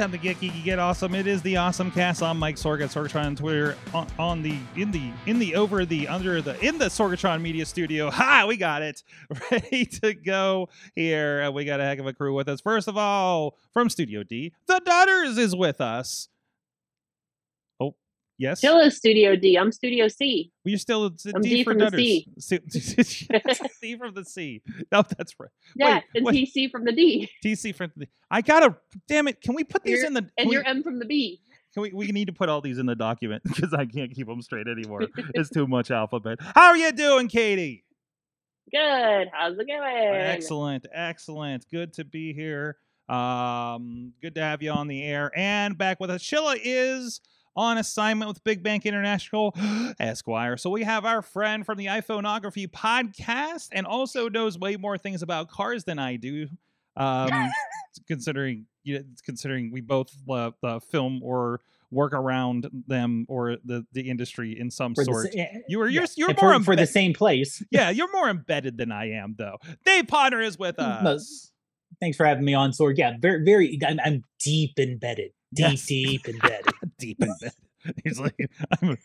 Time to get geeky, get awesome. It is the Awesome Cast. I'm Mike Sorg at Sorgatron on Twitter. On, on the in the in the over the under the in the Sorgatron Media Studio. Hi, We got it ready to go here. We got a heck of a crew with us. First of all, from Studio D, the Daughters is with us. Yes. Still is Studio D. I'm Studio C. Well, you're still it's I'm D, D for from the Daughters. C. C. C from the C. No, that's right. Yeah, Wait, and what? TC from the D. TC from the. I gotta. Damn it! Can we put these You're- in the? And we- you're M from the B. Can we, we need to put all these in the document because I can't keep them straight anymore. it's too much alphabet. How are you doing, Katie? Good. How's it going? Excellent, excellent. Good to be here. Um, good to have you on the air and back with us. Sheila is on assignment with Big Bank International Esquire. So we have our friend from the iPhoneography podcast and also knows way more things about cars than I do. Um, considering you know, considering we both love uh, film or work around them or the, the industry in some for sort. You were you're yeah, you're more for, for the same place. yeah, you're more embedded than I am, though. Dave Potter is with Mm, us. Thanks for having me on, Sorg. Yeah, very, very. I'm, I'm deep embedded. Deep, Yes. deep embedded. Deep in bed. He's like, I'm.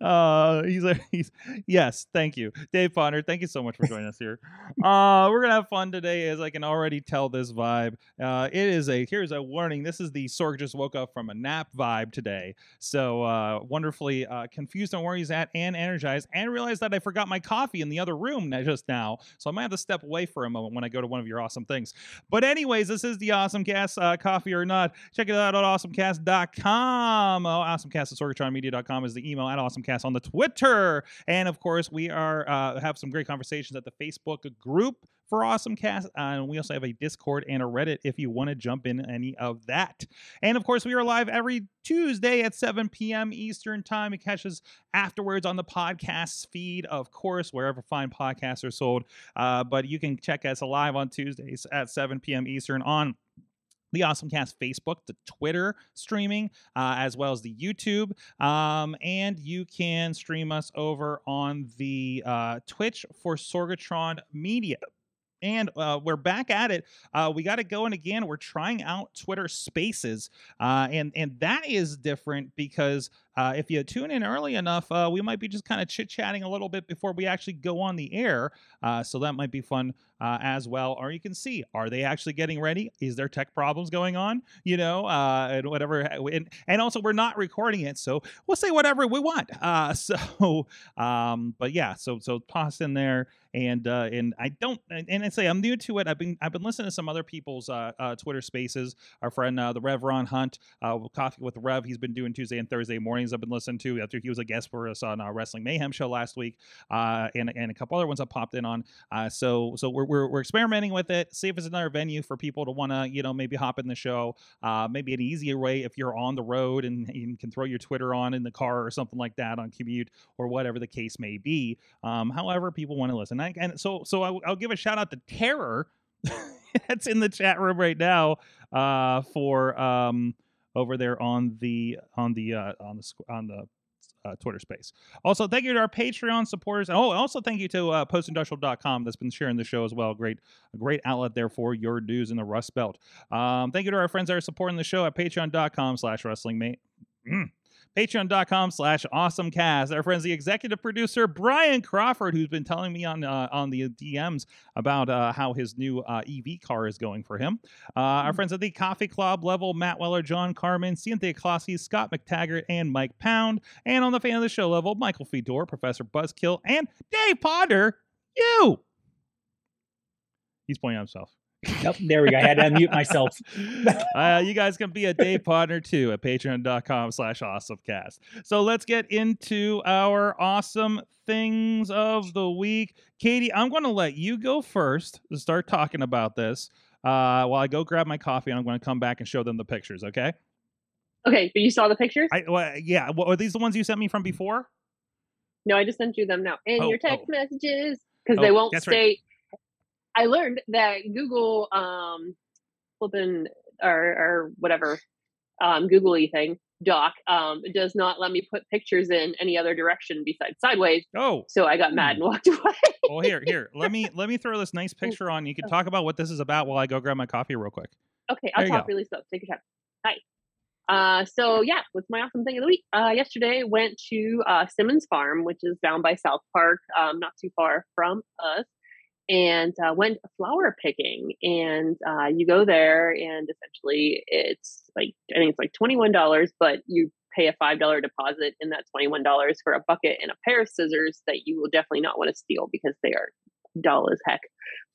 Uh, he's like, he's yes, thank you, Dave Potter. Thank you so much for joining us here. Uh, we're gonna have fun today, as I can already tell this vibe. Uh, it is a here's a warning. This is the Sorg just woke up from a nap vibe today. So uh, wonderfully uh, confused on where he's at and energized, and realized that I forgot my coffee in the other room just now. So I might have to step away for a moment when I go to one of your awesome things. But anyways, this is the Awesome Cast, uh, coffee or not. Check it out at awesomecast.com. Oh, awesomecast at sorgatronmedia.com is the email at awesomecast on the Twitter. And of course, we are uh, have some great conversations at the Facebook group for Awesomecast. Uh, and we also have a Discord and a Reddit if you want to jump in any of that. And of course, we are live every Tuesday at 7 p.m. Eastern Time. It catches afterwards on the podcast feed, of course, wherever fine podcasts are sold. Uh, but you can check us live on Tuesdays at 7 p.m. Eastern on the Awesomecast Facebook, the Twitter streaming, uh, as well as the YouTube. Um, and you can stream us over on the uh, Twitch for Sorgatron Media. And uh, we're back at it. Uh, we got it going again. We're trying out Twitter Spaces, uh, and and that is different because uh, if you tune in early enough, uh, we might be just kind of chit chatting a little bit before we actually go on the air. Uh, so that might be fun uh, as well. Or you can see, are they actually getting ready? Is there tech problems going on? You know, uh, and whatever. And, and also, we're not recording it, so we'll say whatever we want. Uh, so, um, but yeah, so so toss in there, and uh, and I don't, and, I say I'm new to it. I've been I've been listening to some other people's uh, uh, Twitter Spaces. Our friend uh, the Rev Ron Hunt, uh, Coffee with Rev, he's been doing Tuesday and Thursday mornings. I've been listening to after he was a guest for us on our Wrestling Mayhem show last week, uh, and and a couple other ones I popped in on. Uh, so so we're, we're we're experimenting with it. See if it's another venue for people to want to you know maybe hop in the show. Uh, maybe an easier way if you're on the road and you can throw your Twitter on in the car or something like that on commute or whatever the case may be. Um, however, people want to listen. I, and so so I, I'll give a shout out to Terror. That's in the chat room right now uh, for um, over there on the on the uh, on the on the uh, Twitter space. Also, thank you to our Patreon supporters. Oh, also thank you to uh, postindustrial.com that's been sharing the show as well. Great, great outlet there for your news in the Rust Belt. Um, thank you to our friends that are supporting the show at patreon.com slash wrestling mate. Patreon.com slash awesomecast. Our friends, the executive producer, Brian Crawford, who's been telling me on uh, on the DMs about uh, how his new uh, EV car is going for him. Uh, our friends at the Coffee Club level, Matt Weller, John Carmen, Cynthia Clossy, Scott McTaggart, and Mike Pound. And on the fan of the show level, Michael Fedor, Professor Buzzkill, and Dave Potter, you. He's pointing at himself. Nope, there we go. I had to unmute myself. uh, you guys can be a day partner too at patreon.com slash awesomecast. So let's get into our awesome things of the week. Katie, I'm going to let you go first to start talking about this uh, while I go grab my coffee and I'm going to come back and show them the pictures, okay? Okay, but you saw the pictures? I, well, yeah. Well, are these the ones you sent me from before? no, I just sent you them now. And Oh, your text oh. messages, because Oh, they won't that's right. I learned that Google, um, flipping or or whatever, um, googly thing, Doc, um, does not let me put pictures in any other direction besides sideways. Oh, So I got mad and walked away. well, here, here. Let me let me throw this nice picture on. You can talk about what this is about while I go grab my coffee real quick. Okay, I'll talk go. really slow. Take your time. Hi. Uh, so yeah, what's my awesome thing of the week? Uh, yesterday went to uh, Simmons Farm, which is down by South Park, um, not too far from us, and uh, went flower picking. And uh, you go there, and essentially it's like I think it's like twenty one dollars, but you pay a five dollar deposit, and that's twenty one dollars for a bucket and a pair of scissors that you will definitely not want to steal because they are dull as heck.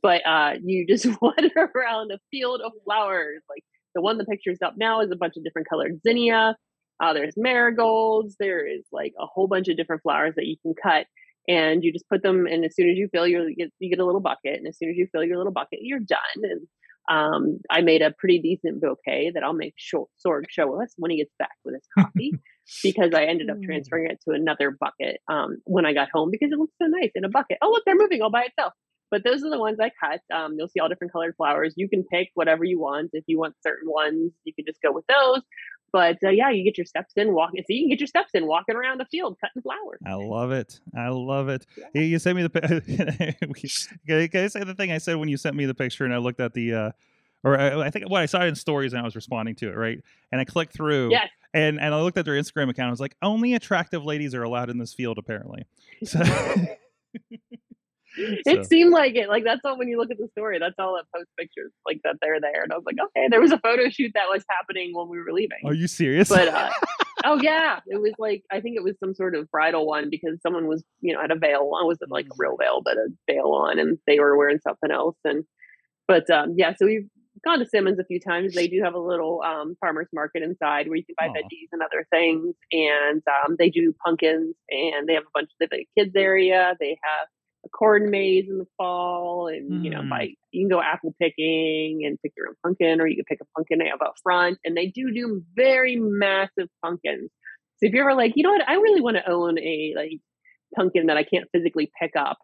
But uh, you just wander around a field of flowers. Like the one the picture's up now is a bunch of different colored zinnia. Uh, there's marigolds. There is like a whole bunch of different flowers that you can cut, and you just put them. And as soon as you fill your, you get, you get a little bucket, and as soon as you fill your little bucket, you're done. And um, I made a pretty decent bouquet that I'll make sure Sorg show us when he gets back with his coffee, because I ended up Mm. transferring it to another bucket um, when I got home because it looks so nice in a bucket. Oh look, they're moving all by itself. But those are the ones I cut. Um, you'll see all different colored flowers. You can pick whatever you want. If you want certain ones, you can just go with those. But uh, yeah, you get your steps in, walking. So you can get your steps in, walking around the field, cutting flowers. I love it. I love it. Yeah. You, sent me the. pi- can, I, can I say the thing I said when you sent me the picture and I looked at the, uh, or I, I think what I saw it in stories and I was responding to it right, and I clicked through. Yes, And and I looked at their Instagram account. I was like, only attractive ladies are allowed in this field apparently. So. it seemed like it. Like that's all when you look at the story. That's all that post pictures like that they're there. And I was like, okay, there was a photo shoot that was happening when we were leaving. Are you serious? but uh, oh yeah, it was like I think it was some sort of bridal one because someone was you know had a veil on. It wasn't like a real veil, but a veil on, and they were wearing something else. And but um, yeah, so we've gone to Simmons a few times. They do have a little um, farmers market inside where you can buy Aw. veggies and other things, and um, they do pumpkins, and they have a bunch. They have a kids area. They have a corn maze in the fall, and you know, Mm. buy you can go apple picking and pick your own pumpkin, or you can pick a pumpkin they have up front. And they do do very massive pumpkins. So if you're ever like, you know what, I really want to own a like pumpkin that I can't physically pick up,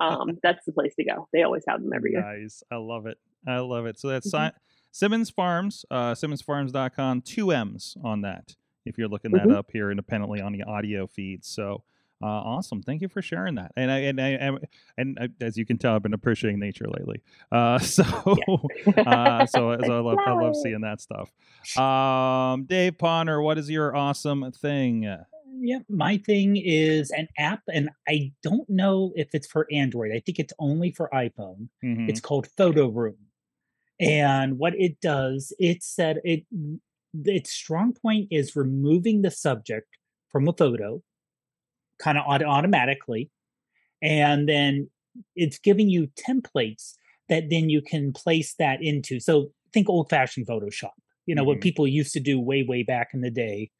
um, that's the place to go. They always have them every year. Nice. I love it. I love it. So that's Mhm. Si- Simmons Farms, uh, SimmonsFarms.com, two M's on that. If you're looking that Mhm. up here independently on the audio feed. So uh, awesome. Thank you for sharing that. And I, and I, and, and I, as you can tell, I've been appreciating nature lately. Uh, so, uh, so, so I love, I love seeing that stuff. Um, Dave Ponder, what is your awesome thing? Yeah, my thing is an app, and I don't know if it's for Android. I think it's only for iPhone. Mhm. It's called Photo Room, and what it does, it said it its strong point is removing the subject from a photo, kind of automatically, and then it's giving you templates that then you can place that into. So think old fashioned Photoshop. You know what Mhm. people used to do way way back in the day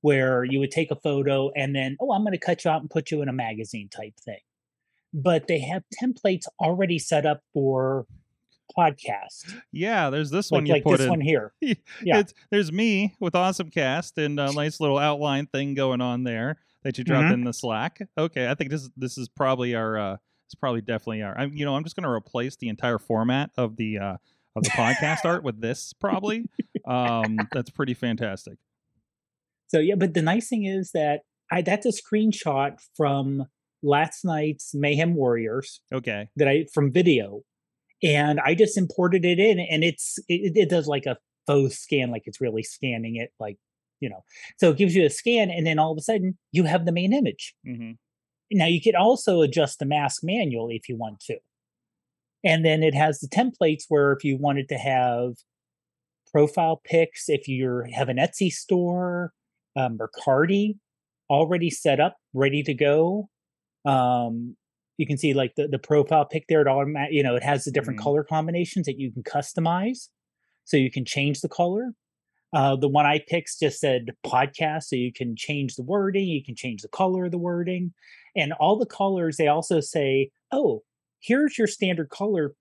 where you would take a photo and then, oh, I'm going to cut you out and put you in a magazine type thing. But they have templates already set up for podcast. yeah, there's this like, one you like this in. one here. Yeah. It's, there's me with Awesome Cast and a nice little outline thing going on there that you dropped Mhm. in the Slack. Okay, I think this this is probably our uh it's probably definitely our I'm you know, I'm just gonna replace the entire format of the uh of the podcast art with this probably. Um that's pretty fantastic. So yeah, but the nice thing is that I that's a screenshot from last night's Mayhem Warriors Okay. that I from video, and I just imported it in, and it's it, it does like a faux scan, like it's really scanning it, like you know. So it gives you a scan, and then all of a sudden you have the main image. hmm Now you can also adjust the mask manually if you want to. And then it has the templates where if you wanted to have profile pics, if you have an Etsy store, um, Mercari already set up, ready to go. Um, you can see like the, the profile pic there. It automatic, you know, it has the different Mhm. color combinations that you can customize, so you can change the color. Uh, the one I picked just said podcast, so you can change the wording, you can change the color of the wording, and all the colors. They also say, "Oh, here's your standard color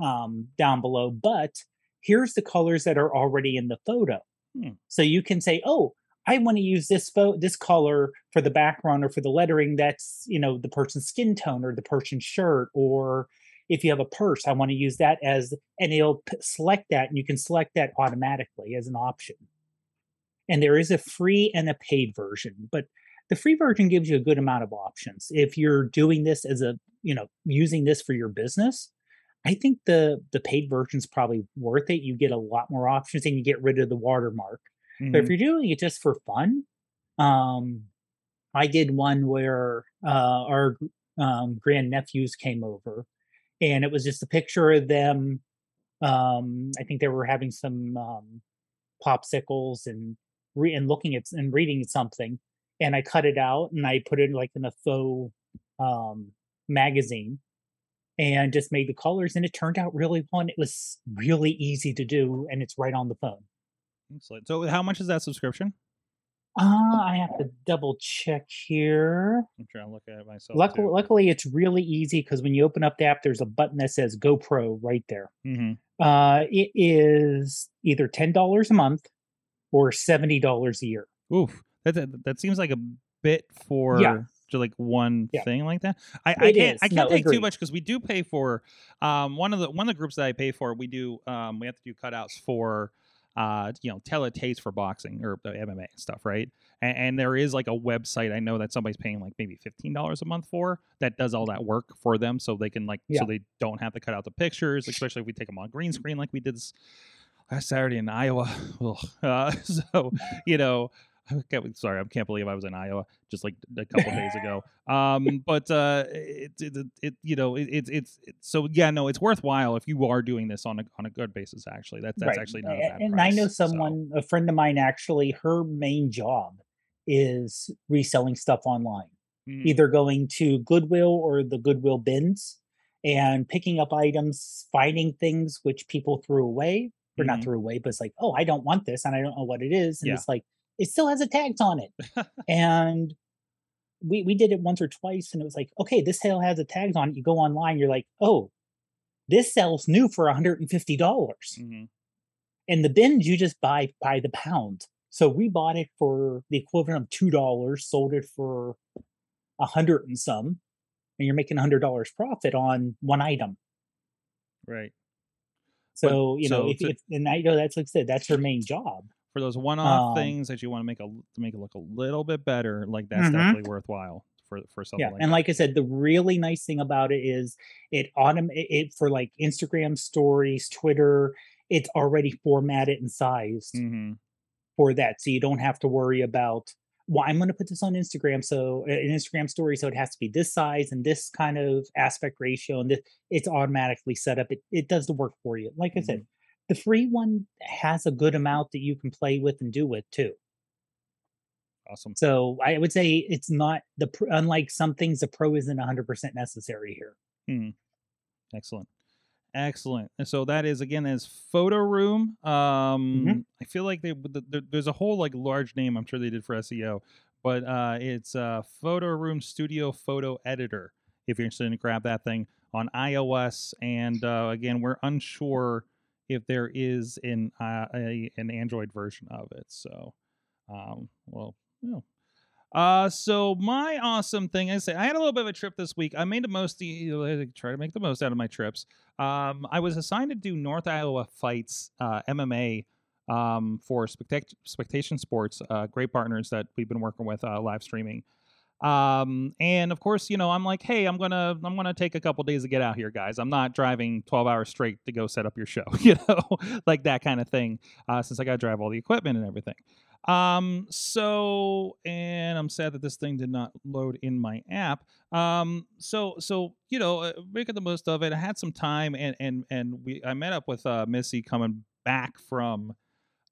um, down below, but here's the colors that are already in the photo." Hmm. So you can say, "Oh, I want to use this pho- this color for the background or for the lettering that's you know the person's skin tone or the person's shirt or if you have a purse i want to use that as and it'll select that and you can select that automatically as an option. And there is a free and a paid version but the free version gives you a good amount of options. If you're doing this as a you know using this for your business i think the the paid version's probably worth it. You get a lot more options and you get rid of the watermark. But if Mhm. you're doing it just for fun, um, I did one where uh, our um, grandnephews came over, and it was just a picture of them. Um, I think they were having some um, popsicles and re- and looking at and reading something, and I cut it out and I put it like in a faux um, magazine, and just made the colors, and it turned out really fun. It was really easy to do, and it's right on the phone. Excellent. So, how much is that subscription? Uh, I have to double check here. I'm trying to look at it myself. Luckily, luckily, it's really easy because when you open up the app, there's a button that says GoPro right there. hmm Uh, it is either ten dollars a month or seventy dollars a year. Oof, that, that that seems like a bit for to like one Yeah. thing like that. I, I can't. I can't No, take too much because we do pay for um one of the one of the groups that I pay for. We do um we have to do cutouts for uh you know tell it taste for boxing or the MMA stuff, right? And, and there is like a website I know that somebody's paying like maybe fifteen dollars a month for that does all that work for them, so they can like Yeah. so they don't have to cut out the pictures, especially if we take them on green screen like we did this last Saturday in Iowa. Uh, so you know, sorry, I can't believe I was in Iowa just like a couple days ago. Um, but uh, it, it, it, it you know, it, it's it's it's- so yeah, no, it's worthwhile if you are doing this on a on a good basis. Actually, that's that's Right. actually not a bad And I know price, so. someone, a friend of mine, actually, her main job is reselling stuff online. Mhm. either going to Goodwill or the Goodwill bins and picking up items, finding things which people threw away or Mhm. not threw away, but it's like, oh, I don't want this and I don't know what it is. And Yeah. it's like, it still has a tags on it. and we, we did it once or twice and it was like, okay, this sale has a tags on it. You go online, you're like, oh, this sells new for $150. dollars Mhm. and the bins you just buy by the pound. So we bought it for the equivalent of two dollars, sold it for a hundred and some, and you're making a hundred dollars profit on one item. right But- So you know, so if, to- if and I know that's like I said, that's her main job. For those one-off Um, things that you want to make a to make it look a little bit better. Like that's Mhm. definitely worthwhile for for something. Yeah, like and that. like I said, the really nice thing about it is it autom it, for like Instagram stories, Twitter. It's already formatted and sized Mhm. for that, so you don't have to worry about. Well, I'm going to put this on Instagram, so an Instagram story, so it has to be this size and this kind of aspect ratio, and this, it's automatically set up. It it does the work for you. Like I said, the free one has a good amount that you can play with and do with too. awesome. So I would say it's not the unlike some things, the pro isn't 100% necessary here. Excellent. Excellent. And so that is again is Photo Room. Um I feel like they th- th- there's a whole like large name I'm sure they did for SEO, but uh it's uh Photo Room Studio Photo Editor if you're interested in grab that thing on iOS and uh again we're unsure if there is an uh, a an Android version of it. So um well, yeah. Uh, so my awesome thing is I had a little bit of a trip this week. I made the most, try to make the most out of my trips. Um, I was assigned to do North Iowa Fights uh, MMA um, for Spectation Sports, uh, great partners that we've been working with uh, live streaming. Um, and of course, you know, I'm like, hey, I'm gonna I'm gonna take a couple days to get out here, guys. I'm not driving 12 hours straight to go set up your show, you know, like that kind of thing. Uh, since I got to drive all the equipment and everything. Um, so, and I'm sad that this thing did not load in my app. Um, so, so, you know, uh, making the most of it. I had some time and, and, and we, I met up with, uh, Missy coming back from,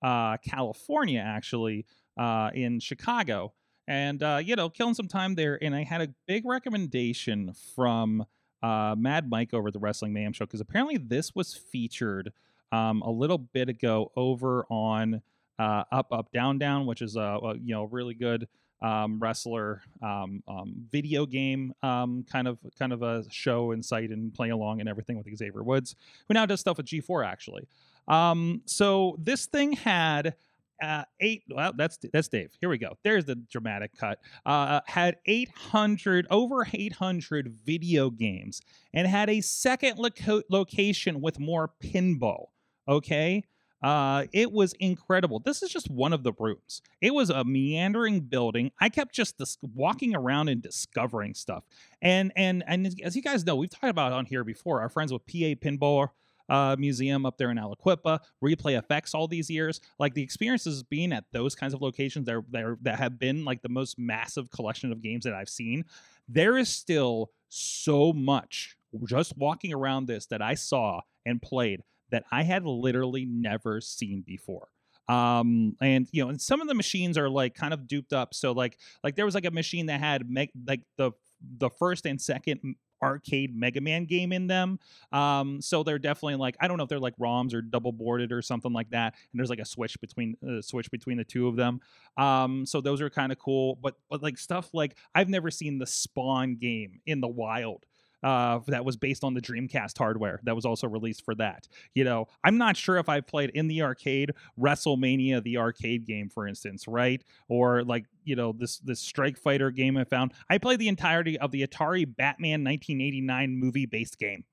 uh, California actually, uh, in Chicago. And uh, you know, killing some time there. And I had a big recommendation from uh, Mad Mike over the Wrestling Mayhem show because apparently this was featured um, a little bit ago over on uh, Up Up Down Down, which is a, a you know really good um, wrestler um, um, video game um, kind of kind of a show and site and play along and everything with Xavier Woods, who now does stuff with G4 actually. Um, so this thing had uh, eight. Well, that's that's Dave. Here we go. There's the dramatic cut. Uh, had 800 over 800 video games and had a second loco- location with more pinball. Okay. Uh, it was incredible. This is just one of the rooms. It was a meandering building. I kept just dis- walking around and discovering stuff. And and and as you guys know, we've talked about on here before. Our friends with PA Pinball uh, Museum up there in Aliquippa, Replay FX all these years. Like the experiences being at those kinds of locations there there that have been like the most massive collection of games that I've seen. There is still so much just walking around this that I saw and played that I had literally never seen before. Um, and you know, and some of the machines are like kind of duped up. So like like there was like a machine that had me- like the the first and second arcade Mega Man game in them. Um, so they're definitely like I don't know if they're like ROMs or double boarded or something like that. And there's like a switch between uh, switch between the two of them. Um, so those are kind of cool. But but like stuff like I've never seen the Spawn game in the wild uh, that was based on the Dreamcast hardware that was also released for that. You know, I'm not sure if I played in the arcade WrestleMania, the arcade game, for instance, right? Or like you know this this Strike Fighter game I found. I played the entirety of the Atari Batman 1989 movie based game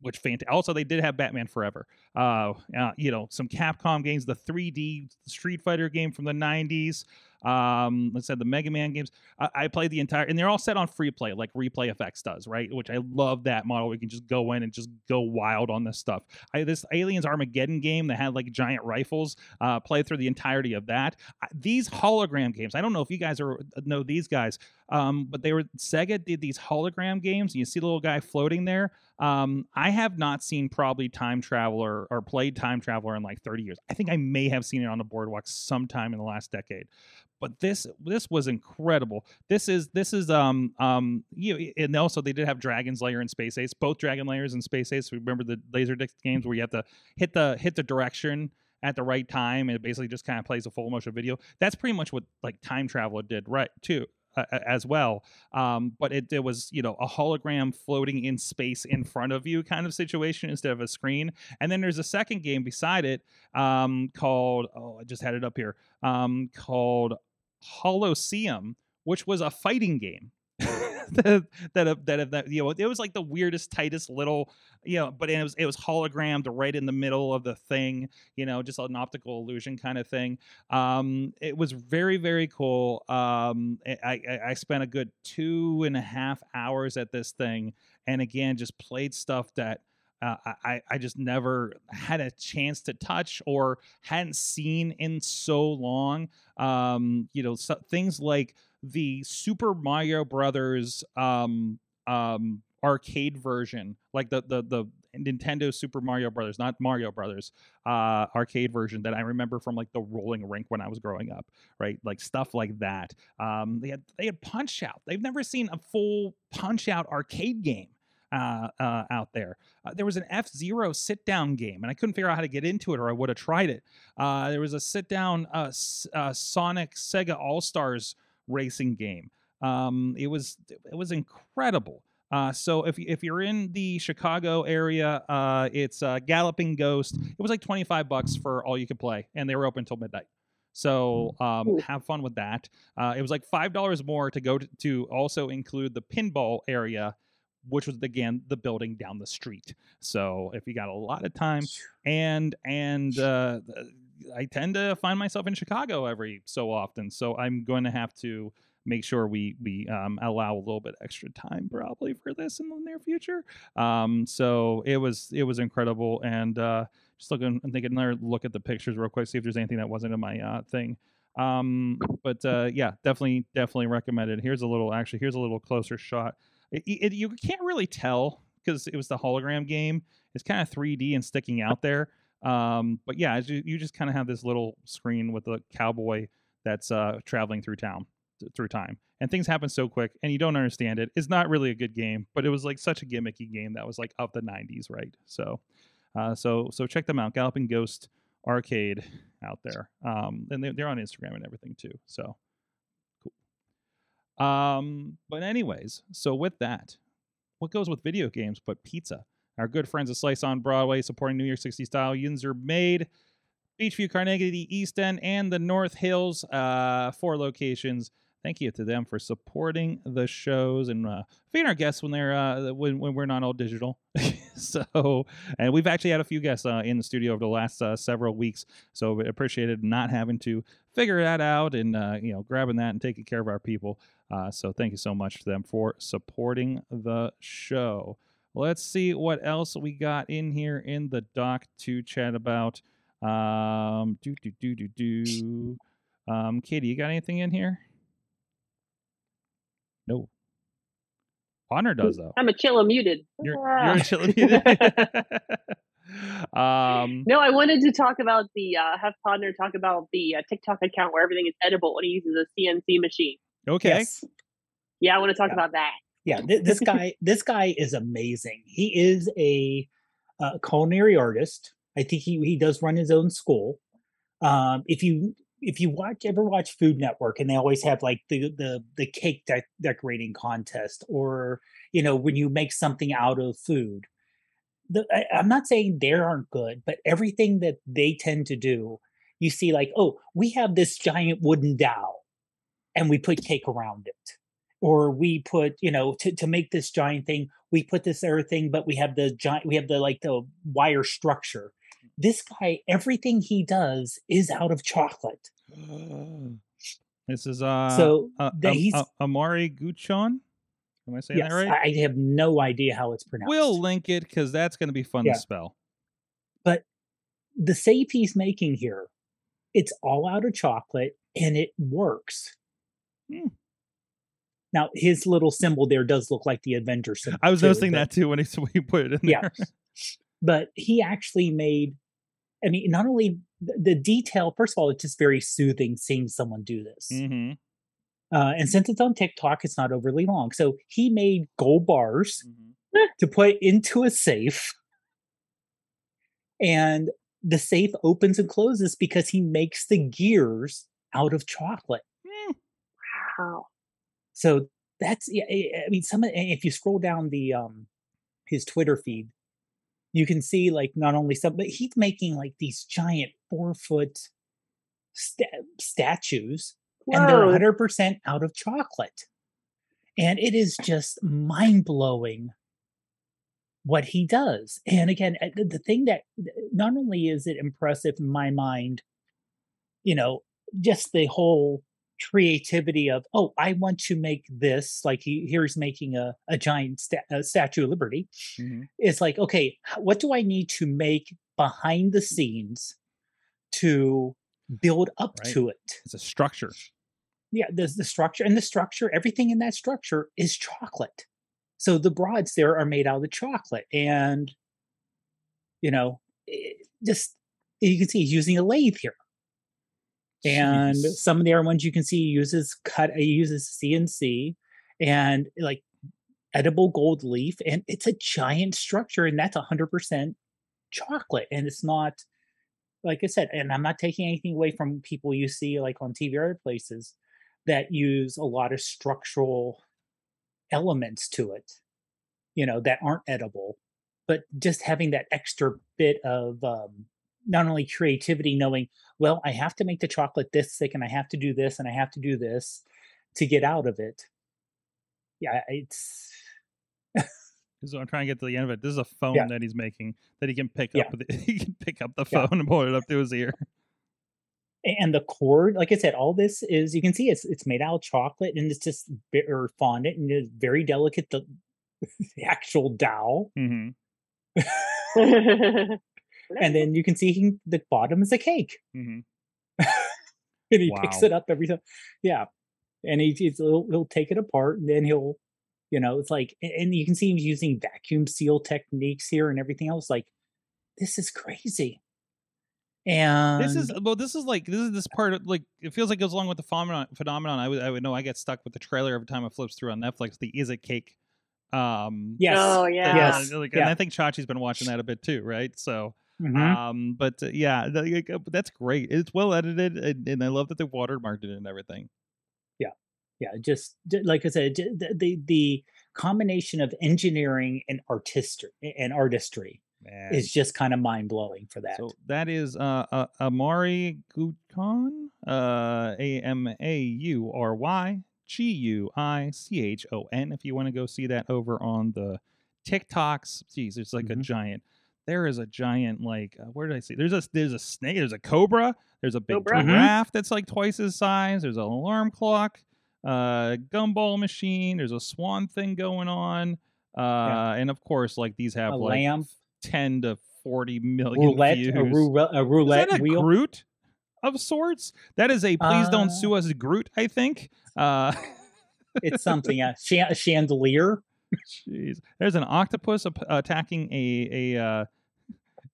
which fantastic. Also, they did have Batman Forever. Uh, uh, you know, some Capcom games, the 3D Street Fighter game from the 90s. Um, let's say the Mega Man games. I, I played the entire, and they're all set on free play, like Replay FX does, right? Which I love that model. We can just go in and just go wild on this stuff. I this Aliens Armageddon game that had like giant rifles. Uh, played through the entirety of that. I, these hologram games. I don't know if you guys are know these guys, um, but they were Sega did these hologram games. And you see the little guy floating there. Um, I have not seen probably Time Traveler or played Time Traveler in like 30 years. I think I may have seen it on the boardwalk sometime in the last decade but this this was incredible. This is this is um um you and also they did have Dragon's Lair and Space Ace, both Dragon Lairs and Space Ace. Remember the Laserdisc games where you have to hit the hit the direction at the right time and it basically just kind of plays a full motion video. That's pretty much what like Time Traveler did, right? Too. Uh, as well, um, but it, it was you know a hologram floating in space in front of you kind of situation instead of a screen. And then there's a second game beside it um, called oh I just had it up here um, called Holosseum, which was a fighting game. that that that that you know it was like the weirdest tightest little you know but it was it was hologrammed right in the middle of the thing you know just an optical illusion kind of thing um it was very very cool um I, I i spent a good two and a half hours at this thing and again just played stuff that uh, I, I just never had a chance to touch or hadn't seen in so long. Um, you know, so, things like the Super Mario Brothers um, um, arcade version, like the the the Nintendo Super Mario Brothers, not Mario Brothers, uh, arcade version that I remember from like the rolling rink when I was growing up, right? Like stuff like that. Um, they had they had Punch Out. They've never seen a full Punch Out arcade game uh, uh, out there. Uh, there was an F Zero sit down game, and I couldn't figure out how to get into it, or I would have tried it. Uh, there was a sit down uh, uh, Sonic Sega All Stars racing game. Um, it was it was incredible. so if if you're in the Chicago area, it's Galloping Ghost. It was like 25 bucks for all you could play, and they were open until midnight. So um, have fun with that. Uh, it was like five dollars more to go to, to, also include the pinball area which was again the building down the street. So if you got a lot of time, and and uh, I tend to find myself in Chicago every so often, so I'm going to have to make sure we we um, allow a little bit extra time probably for this in the near future. Um, so it was it was incredible, and uh, just looking and taking another look at the pictures real quick, see if there's anything that wasn't in my uh, thing. Um, but uh, yeah, definitely definitely recommended. Here's a little actually here's a little closer shot it, it, you can't really tell because it was the hologram game. It's kind of 3D and sticking out there. Um, but yeah, you, you just kind of have this little screen with a cowboy that's uh, traveling through town. th- through time, and things happen so quick, and you don't understand it. It's not really a good game, but it was like such a gimmicky game that was like of the '90s, right? So, uh, so so check them out, Galloping Ghost Arcade out there, um, and they're, they're on Instagram and everything too. So cool. Um, but anyways, so with that, what goes with video games but pizza? Our good friends at Slice on Broadway supporting New York 60 style Yinzer made Beechview, Carnegie, the East End, and the North Hills, uh, four locations. Thank you to them for supporting the shows and uh, feeding our guests when they're uh, when, when we're not all digital. so, and we've actually had a few guests uh, in the studio over the last uh, several weeks. So, appreciated not having to figure that out and uh, you know grabbing that and taking care of our people. Uh, so, thank you so much to them for supporting the show. Let's see what else we got in here in the doc to chat about. Um, do do do do do. Um, Katie, you got anything in here? No. Honor does though. I'm a chilla muted. You're Ah. you're a chili muted. um, No, I wanted to talk about the uh, have Podner talk about the uh, TikTok account where everything is edible and he uses a CNC machine. okay. Yes. Yeah, I want to talk Yeah. about that. Yeah th- this guy this guy is amazing. He is a uh, culinary artist. I think he, he does run his own school. Um if you if you watch ever watch food network and they always have like the the the cake de- decorating contest or you know when you make something out of food the, I, i'm not saying they aren't good but everything that they tend to do you see like oh we have this giant wooden dowel and we put cake around it or we put you know to, to make this giant thing we put this other thing but we have the giant we have the like the wire structure this guy everything he does is out of chocolate This is uh so uh, that Am- he's uh, Amaury Guichon. Am I saying yes that right? i have no idea how it's pronounced We'll link it because that's going to be fun Yeah. to spell. But the safe he's making here it's all out of chocolate and it works Hmm. Now his little symbol there does look like the avenger symbol I was too, noticing but- that too when he, when he put it in Yeah. there. but he actually made i mean not only the, the detail first of all it's just very soothing seeing someone do this hmm uh, and since it's on tiktok it's not overly long so he made gold bars Mm-hmm. to put into a safe and the safe opens and closes because he makes the gears out of chocolate Wow. So that's yeah i I mean some eh, if you scroll down the um his twitter feed you can see like not only some but he's making like these giant four foot sta- statues and they're 100% out of chocolate. And it is just mind blowing what he does. And again the thing that not only is it impressive in my mind you know just the whole creativity of oh i want to make this like he here he's making a, a giant sta- a statue of liberty hmm it's like okay what do i need to make behind the scenes to build up Right. to it It's a structure. yeah there's the structure and the structure everything in that structure is chocolate so the broads there are made out of the chocolate and you know it just you can see he's using a lathe here and Jeez. some of the other ones you can see uses cut he uses cnc and like edible gold leaf and it's a giant structure and that's 100% chocolate and it's not like i said and i'm not taking anything away from people you see like on tv or other places that use a lot of structural elements to it you know that aren't edible but just having that extra bit of um, not only creativity knowing well i have to make the chocolate this thick and i have to do this and i have to do this to get out of it yeah it's This is what I'm trying to get to the end of it. This is a phone Yeah. that he's making that he can pick Yeah. up. With he can pick up the Yeah. phone and pull it up to his ear. and the cord like i said all this is you can see it's it's made out of chocolate and it's just bi- or fondant and it's very delicate the, the actual dowel hmm and then you can see he, the bottom is a cake hmm and he picks it up every time yeah and he, he's, he'll, he'll take it apart and then he'll you know it's like and you can see him using vacuum seal techniques here and everything else like this is crazy And This is well. This is like this is this part of like it feels like it goes along with the phenomenon. Phenomenon. I would I would know. I get stuck with the trailer every time it flips through on Netflix. The is it cake? Um. yes. Oh yeah. Yes. Like, and Yeah. I think Chachi's been watching that a bit too, right? So. Mhm. Um. But uh, yeah, uh, that's great. It's well edited, and, and I love that they watermarked it and everything. yeah yeah. just like i said the, the the combination of engineering and artistry and artistry Man. is just kind of mind-blowing for that So that is uh, uh Amaury Guichon, uh A M A U R Y G U I C H O N. If you want to go see that over on the TikToks, geez, it's like a Mhm. giant. There is a giant like uh, where did I see? There's a there's a snake. There's a cobra. There's a big Cobra. Mhm. giraffe that's like twice his size. There's an alarm clock. Uh, gumball machine. There's a swan thing going on. Uh, and of course, like these have a like lamp ten to forty million roulette views. a, roulette a Is roulette that a wheel Groot of sorts? That is a please don't Uh, sue us Groot, I think. Uh it's something uh, cha- a chandelier jeez. There's an octopus ap- attacking a a uh,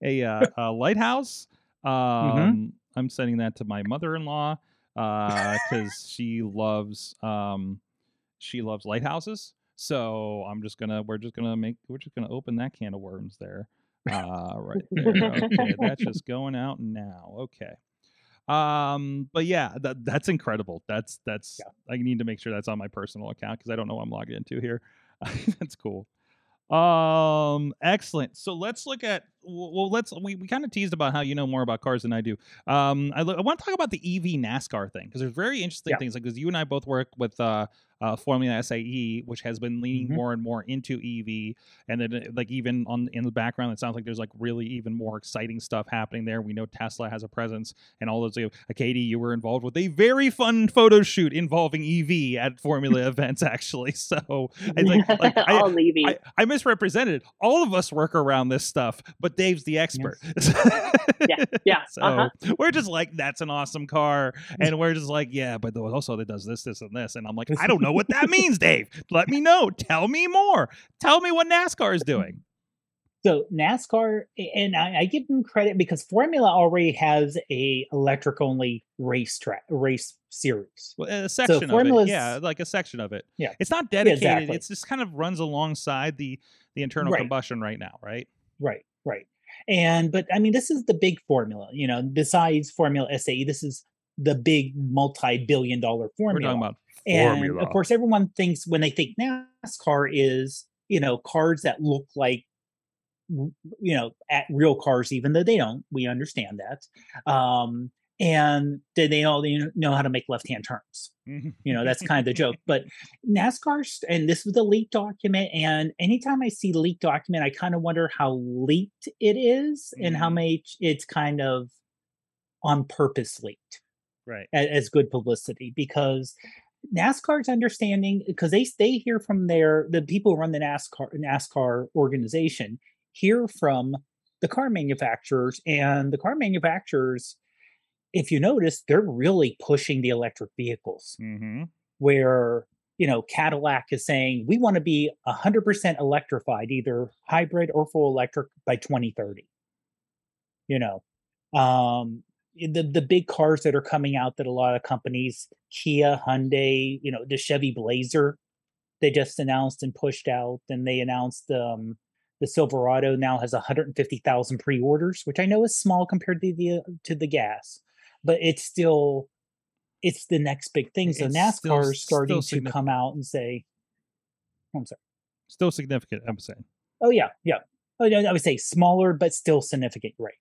a, uh, a lighthouse. Um Mm-hmm. I'm sending that to my mother-in-law uh cuz she loves um she loves lighthouses. So I'm just gonna we're just gonna make we're just gonna open that can of worms there. Uh right there. Okay, that's just going out now. Okay. Um, but yeah, that that's incredible. That's that's I need to make sure that's on my personal account because I don't know what I'm logged into here. that's cool. Um, excellent. So let's look at well, let's we, we kind of teased about how you know more about cars than I do. Um, I, I want to talk about the EV NASCAR thing because there's very interesting Yeah. things like because you and I both work with uh, uh Formula SAE, which has been leaning Mhm. more and more into EV, and then uh, like even on in the background, it sounds like there's like really even more exciting stuff happening there. We know Tesla has a presence, and all those. Uh, Katie, you were involved with a very fun photo shoot involving EV at Formula events, actually. So I think like I. I, I misrepresented. All of us work around this stuff, but Dave's the expert. Yeah, yeah, So uh-huh. we're just like, that's an awesome car. And we're just like, yeah, but also it does this, this, and this. And I'm like, I don't know what that means, Dave. Let me know. Tell me more. Tell me what NASCAR is doing. So NASCAR, and I, I give them credit because Formula already has a electric only race track race series. Well, a section of it. Yeah, like a section of it. Yeah. It's not dedicated. exactly. It's just kind of runs alongside the the internal Right. combustion right now, right? Right, right. And but I mean, this is the big formula. You know, besides Formula SAE, this is the big multi-billion-dollar We're formula. talking about and formula. of course, everyone thinks when they think NASCAR is you know cars that look like you know at real cars, even though they don't. We understand that. Um, and they they all they know how to make left-hand turns. You know, that's kind of the joke. But NASCAR, and this was a leaked document. And anytime I see leaked document, I kind of wonder how leaked it is and how Mhm. much it's kind of on purpose leaked right. as, as good publicity because NASCAR's understanding because they they hear from their the people who run the NASCAR NASCAR organization hear from the car manufacturers and the car manufacturers if you notice they're really pushing the electric vehicles Mm-hmm. where you know Cadillac is saying we want to be 100% electrified either hybrid or full electric by 2030 you know um the the big cars that are coming out that a lot of companies Kia Hyundai you know the Chevy Blazer they just announced and pushed out and they announced um the Silverado now has 150,000 pre-orders which I know is small compared to the to the gas but it's still it's the next big thing. So It's NASCAR is starting to come out and say, I'm sorry. Still significant, I'm saying. Oh yeah, yeah. Oh, yeah, I would say smaller, but still significant, right?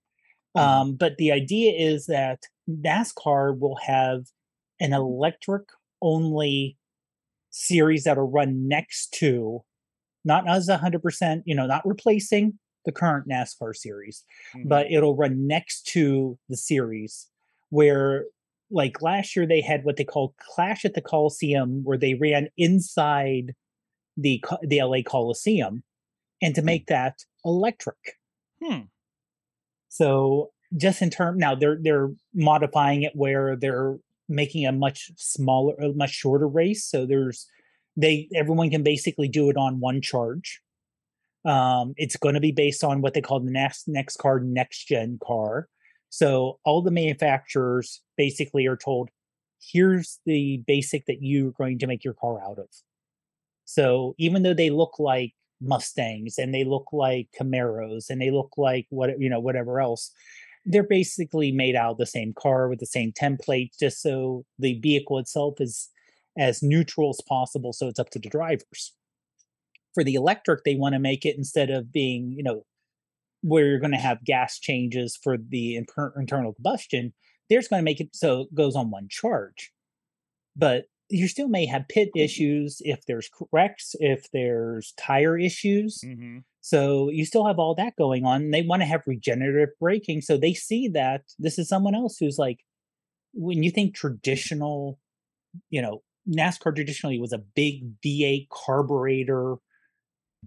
Mhm. Um, but the idea is that NASCAR will have an electric only series that'll run next to, not as a hundred percent, you know, not replacing the current NASCAR series, Mm-hmm. but it'll run next to the series where like last year they had what they called clash at the coliseum where they ran inside the the la coliseum and to make that electric Hmm. So just in term now they're they're modifying it where they're making a much smaller a much shorter race so there's they everyone can basically do it on one charge um it's going to be based on what they call the next next car next gen car So all the manufacturers basically are told, here's the basic that you're going to make your car out of. So even though they look like Mustangs and they look like Camaros and they look like what you know whatever else, they're basically made out of the same car with the same template, just so the vehicle itself is as neutral as possible. So it's up to the drivers. For the electric, they want to make it instead of being, you know, where you're going to have gas changes for the internal combustion, there's going to make it so it goes on one charge. But you still may have pit issues if there's wrecks, if there's tire issues. Mm-hmm. So you still have all that going on. they want to have regenerative braking. So they see that this is someone else who's like, when you think traditional, you know, NASCAR traditionally was a big V8 carburetor,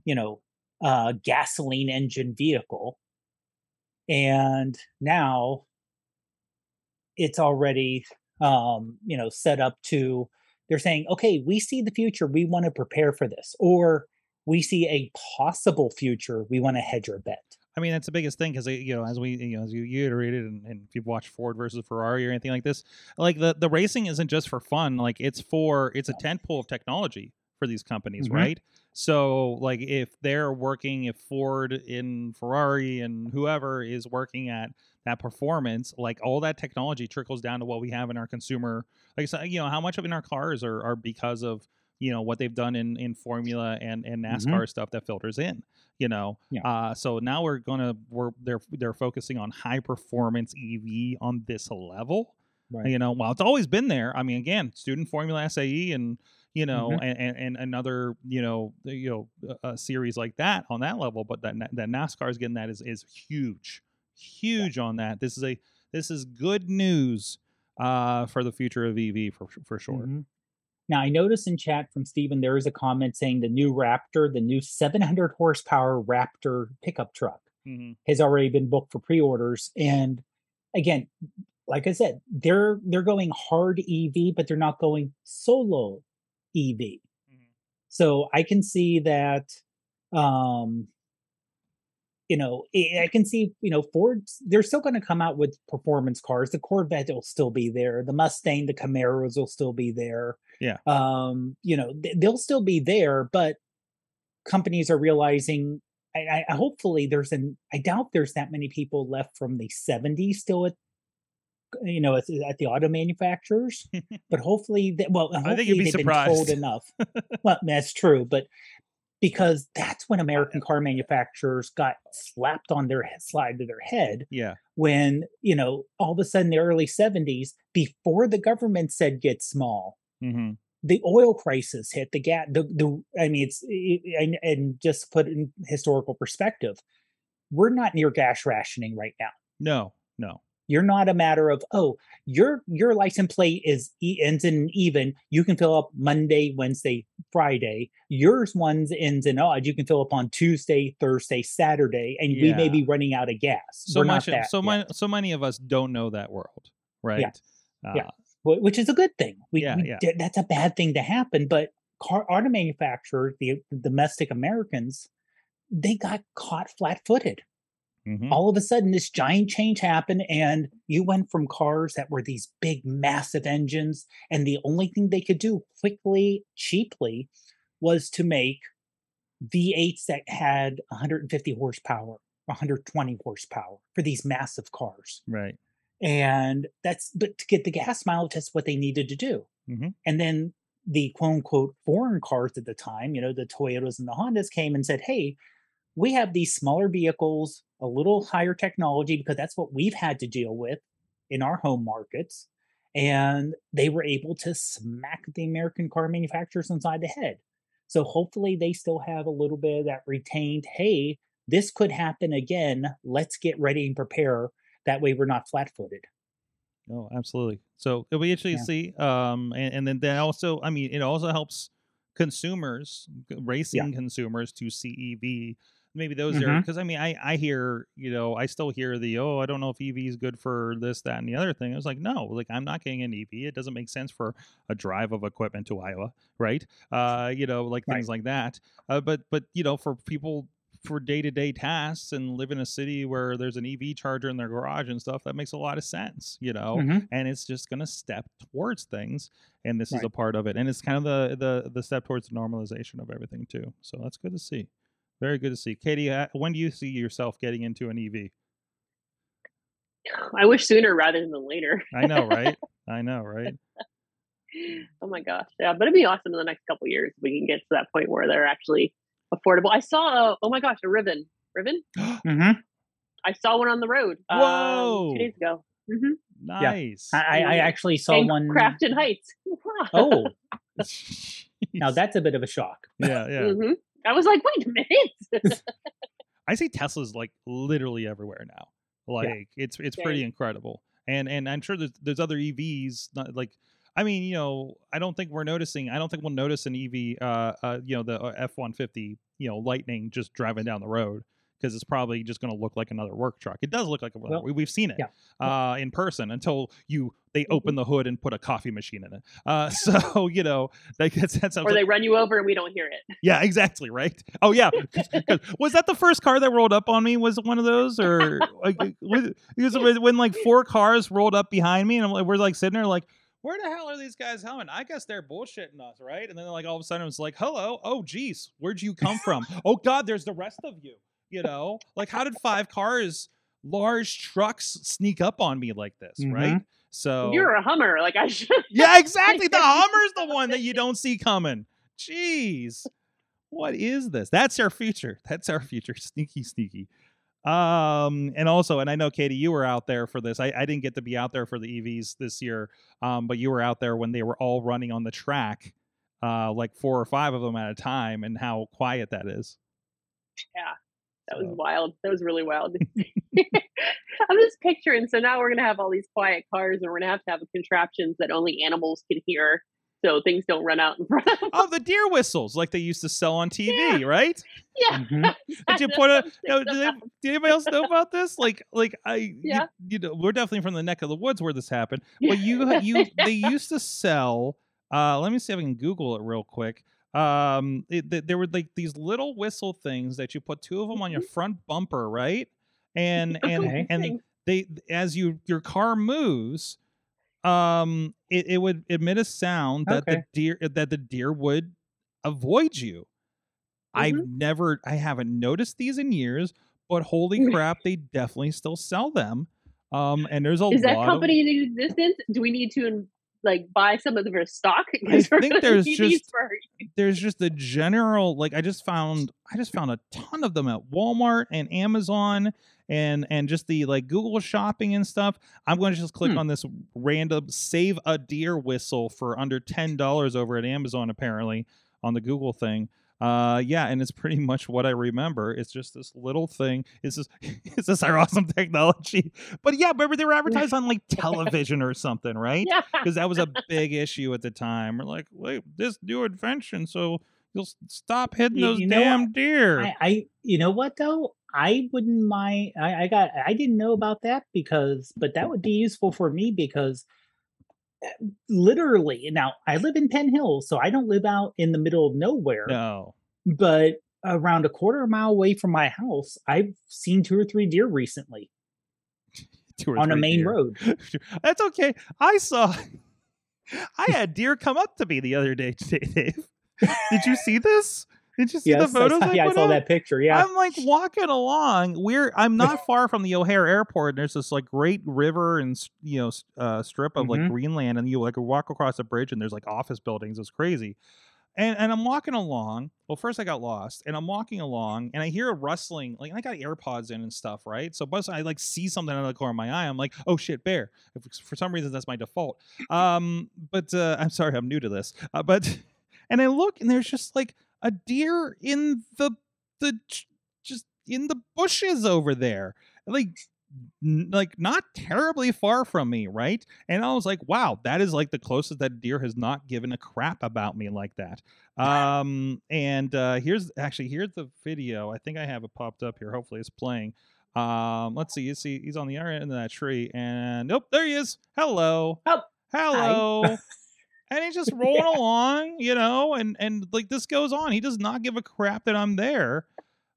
you know, uh, gasoline engine vehicle. And now it's already, um, you know, set up to, they're saying, okay, we see the future. We want to prepare for this. Or we see a possible future. We want to hedge our bet. I mean, that's the biggest thing because you know, as we you know, as you iterated, and, and if you've watched Ford versus Ferrari or anything like this, like the the racing isn't just for fun. Like it's for it's a tentpole of technology for these companies, Mhm. right? So like if they're working, if Ford in Ferrari and whoever is working at that performance, like all that technology trickles down to what we have in our consumer. Like so, you know, how much of in our cars are are because of you know what they've done in in Formula and and NASCAR stuff that filters in. You know, Yeah. uh, so now we're gonna we're they're they're focusing on high performance EV on this level. Right. You know, while it's always been there. I mean, again, student Formula SAE and you know, Mhm. and, and, and another you know you know a, a series like that on that level. But that that NASCAR is getting that is is huge, huge on that. This is a this is good news uh, for the future of EV for for sure. Mhm. Now, I notice in chat from Stephen there is a comment saying the new Raptor, the new 700 horsepower Raptor pickup truck, hmm has already been booked for pre-orders. And again, like I said, they're they're going hard EV, but they're not going solo EV. Mhm. So I can see that um you know, I I can see, you know, Ford's they're still going to come out with performance cars. The Corvette will still be there. The Mustang, the Camaros will still be there. Yeah. Um, you know, they'll still be there, but companies are realizing I, I I- hopefully there's an I doubt there's that many people left from the 70s still at you know at, at the auto manufacturers but hopefully that well think hopefully you'd be they've been told surprised. enough well that's true but because that's when american car manufacturers got slapped on their he- slide to their head Yeah. when you know all of a sudden the early 70s before the government said get small hmm the oil crisis hit the gas the, the i mean it's it, and, and just put it in historical perspective we're not near gas rationing right now No. No. You're not a matter of oh your your license plate is e- ends in even you can fill up monday wednesday friday yours one's ends in odd you can fill up on tuesday thursday saturday and we may be running out of gas So We're much. So many. So many of us don't know that world, right? Yeah. Uh, Wh- which is a good thing. We, Yeah, we yeah. that's a bad thing to happen. But car auto manufacturers, the, the domestic Americans, they got caught flat-footed. Mhm. All of a sudden, this giant change happened, and you went from cars that were these big, massive engines, and the only thing they could do quickly, cheaply, was to make V8s that had 150 horsepower, 120 horsepower for these massive cars Right. and that's but to get the gas mileage that's what they needed to do Mhm. and then the quote unquote foreign cars at the time you know the toyotas and the hondas came and said hey we have these smaller vehicles a little higher technology because that's what we've had to deal with in our home markets and they were able to smack the american car manufacturers inside the head so hopefully they still have a little bit of that retained hey this could happen again let's get ready and prepare that way we're not flat-footed Oh, absolutely. So it'll be interesting Yeah. to see. Um, and, and then that also, I mean, it also helps consumers, racing consumers, to see EV. Maybe those are Mhm. because I mean, I I hear you know I still hear the oh I don't know if EV is good for this that and the other thing. I was like no, like I'm not getting an EV. It doesn't make sense for a drive of equipment to Iowa, right? Uh, you know, like Right. things like that. Uh, but but you know, for people for day to day tasks and live in a city where there's an EV charger in their garage and stuff, that makes a lot of sense, you know. Mhm. And it's just going to step towards things, and this is a part of it. And it's kind of the the the step towards the normalization of everything too. So that's good to see. Very good to see. Katie, uh, when do you see yourself getting into an EV? I wish sooner rather than later. I know, right? I know, right? oh my gosh, yeah, but it'd be awesome in the next couple years if we can get to that point where they're actually affordable. I saw, a, oh my gosh, a Rivian, Rivian. mm-hmm. I saw one on the road. um, Whoa. two days ago. hmm Nice. I, I I actually saw in one. Crafton Heights. Oh, now that's a bit of a shock. yeah, yeah. hmm I was like, wait a minute. I see Teslas like literally everywhere now. Like it's it's pretty Same. incredible. And and I'm sure there's there's other EVs not like I mean, you know, I don't think we're noticing. I don't think we'll notice an EV, uh, uh you know, the F one fifty, you know, Lightning just driving down the road because it's probably just going to look like another work truck. It does look like a Well, we, we've seen it yeah. uh, in person until you they open the hood and put a coffee machine in it. Uh, so you know, like that's that's or they run you over and we don't hear it. yeah, exactly, right? Oh yeah. 'cause- was that the first car that rolled up on me? Was one of those, or like was, it was when like four cars rolled up behind me, and I'm like, we're like sitting there like, where the hell are these guys coming? I guess they're bullshitting us, right? And then like all of a sudden it was like, hello, oh geez, where'd you come from? oh God, there's the rest of you. You know, like how did five cars, large trucks, sneak up on me like this, right? So You're a Hummer. Like I should. yeah, exactly. The Hummer's the one that you don't see coming. Jeez. What is this? That's our future. That's our future. Sneaky, sneaky. Um, and also, and I know Katie, you were out there for this. I, I didn't get to be out there for the EVs this year, um, but you were out there when they were all running on the track, uh, like four or five of them at a time, and how quiet that is. That was wild. That was really wild. I'm just picturing. So now we're gonna have all these quiet cars, and we're gonna have to have contraptions that only animals can hear, so things don't run out in front. of them. Oh, the deer whistles like they used to sell on TV, right? Yeah. Mhm. Did you put a? No, did, they- did anybody else know about this? Like, like I, you- Yeah. you, know, we're definitely from the neck of the woods where this happened. Well, you, you, they used to sell. Uh, let me see if I can Google it real quick. Um, it, th- there were like these little whistle things that you put two of them on your front bumper, right? And and Okay. and they as you your car moves, um, it, it would emit a sound that the deer that the deer would avoid you. I've never, I haven't noticed these in years, but holy crap, they definitely still sell them. Um, and there's a Is that lot company in existence? Do we need to like buy some of their stock? I think there's just- There's just a general, like I just found, I just found a ton of them at Walmart and Amazon and and just the like Google shopping and stuff. I'm going to just click Hmm. on this random save a deer whistle for under ten dollars over at Amazon apparently on the Google thing. Uh yeah, and it's pretty much what I remember. It's just this little thing. It's this it's this our awesome technology. But yeah, remember they were advertised on like television or something, right? yeah. Because that was a big issue at the time. We're like, wait, this new invention, so you'll stop hitting You- those you damn deer. I, I, you know what though? I wouldn't mind. I, I got. I didn't know about that because, but that would be useful for me because, Eh, literally, now I live in Penn Hills, so I don't live out in the middle of nowhere. no. But around a quarter mile away from my house, I've seen two or three deer recently Two or on a main deer. road. That's okay. I saw I had deer come up to me the other day, today Dave. Did you see this? Did you see Yes, the I photos? saw, I yeah, I put saw up? that picture. Yeah, I'm like walking along. We're I'm not far from the O'Hare Airport. And there's this like great river and you know uh, strip of like Mhm. Greenland, and you like walk across a bridge, and there's like office buildings. It's crazy. And and I'm walking along. Well, first I got lost, and I'm walking along, and I hear a rustling. Like I got AirPods in and stuff, right? So, but I like see something out of the corner of my eye. I'm like, oh shit, bear. If, for some reason, that's my default. Um, but uh, I'm sorry, I'm new to this. Uh, but and I look, and there's just like a deer in the the just in the bushes over there. Like like not terribly far from me right? And i was like wow that is like the closest that deer has not given a crap about me like that. Um and uh here's actually here's the video. I think i have it popped up here. Hopefully it's playing. Um let's see. You see he's on the other end of that tree and nope there he is. Hello. Oh, hello and he's just rolling along, you know, and and like this goes on. He does not give a crap that I'm there.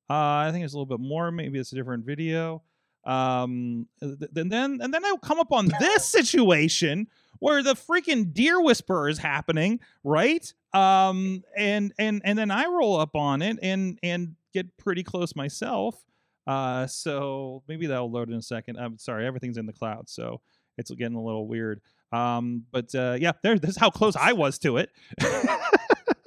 Uh, I think it's a little bit more. Maybe it's a different video. Um, th- and then and then I come up on this situation where the freaking deer whisperer is happening, right? Um, and and and then I roll up on it and and get pretty close myself. Uh, so maybe that'll load in a second. I'm sorry, everything's in the cloud, so it's getting a little weird. Um, but uh, yeah, there. This is how close I was to it.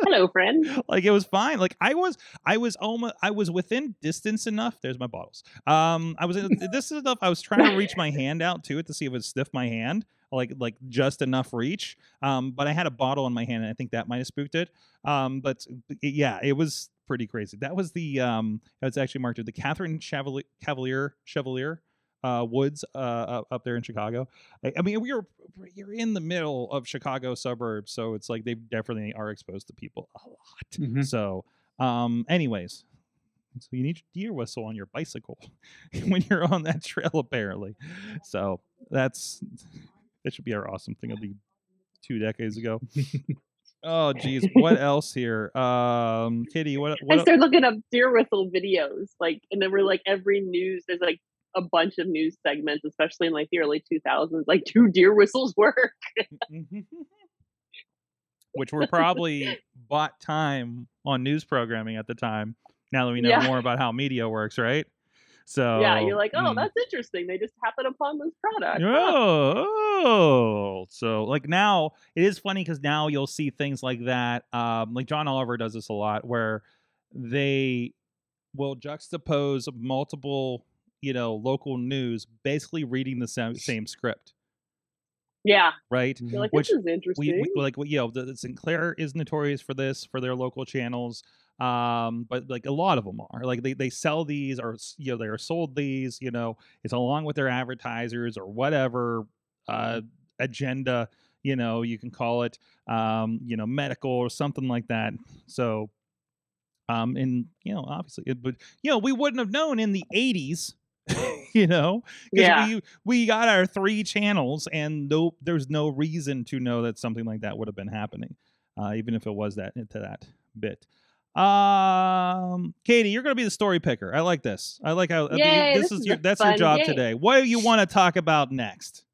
Hello, friend. like it was fine. Like I was, I was almost, I was within distance enough. There's my bottles. Um, I was this is enough. I was trying to reach my hand out to it to see if it would stiff my hand, like like just enough reach. Um, but I had a bottle in my hand, and I think that might have spooked it. Um, but yeah, it was pretty crazy. That was the um, it's actually marked with the Catherine Chevalier Cavalier Chevalier uh, woods uh, up there in Chicago. I, I, mean, we are you're in the middle of Chicago suburbs, so it's like they definitely are exposed to people a lot. Mm-hmm. So, um, anyways, so you need deer whistle on your bicycle when you're on that trail, apparently. So that's that should be our awesome thing of the two decades ago. Oh geez, what else here? Um, Kitty, what, what? I started looking up deer whistle videos, like, and then we're like every news. There's like a bunch of news segments, especially in like the early 2000s, like do deer whistles work? Which were probably bought time on news programming at the time. Now that we know yeah. more about how media works, right? So yeah, you're like, oh, mm. that's interesting. They just happen upon this product. Oh, oh. so like now it is funny because now you'll see things like that. Um, like John Oliver does this a lot, where they will juxtapose multiple you know local news basically reading the same, same script. Yeah. Right? Like, which is interesting we, we, like you know the, sinclair is notorious for this for their local channels um but like a lot of them are. Like they, they sell these or you know they are sold these you know it's along with their advertisers or whatever uh agenda you know you can call it um you know medical or something like that. So um and you know obviously it, but you know we wouldn't have known in the 80s you know? Because yeah. we we got our three channels and no there's no reason to know that something like that would have been happening uh, even if it was that into that bit. Um katie you're gonna be the story picker. I like this. I like how Yay, this, this, is your that's your job game. today. What do you want to talk about next?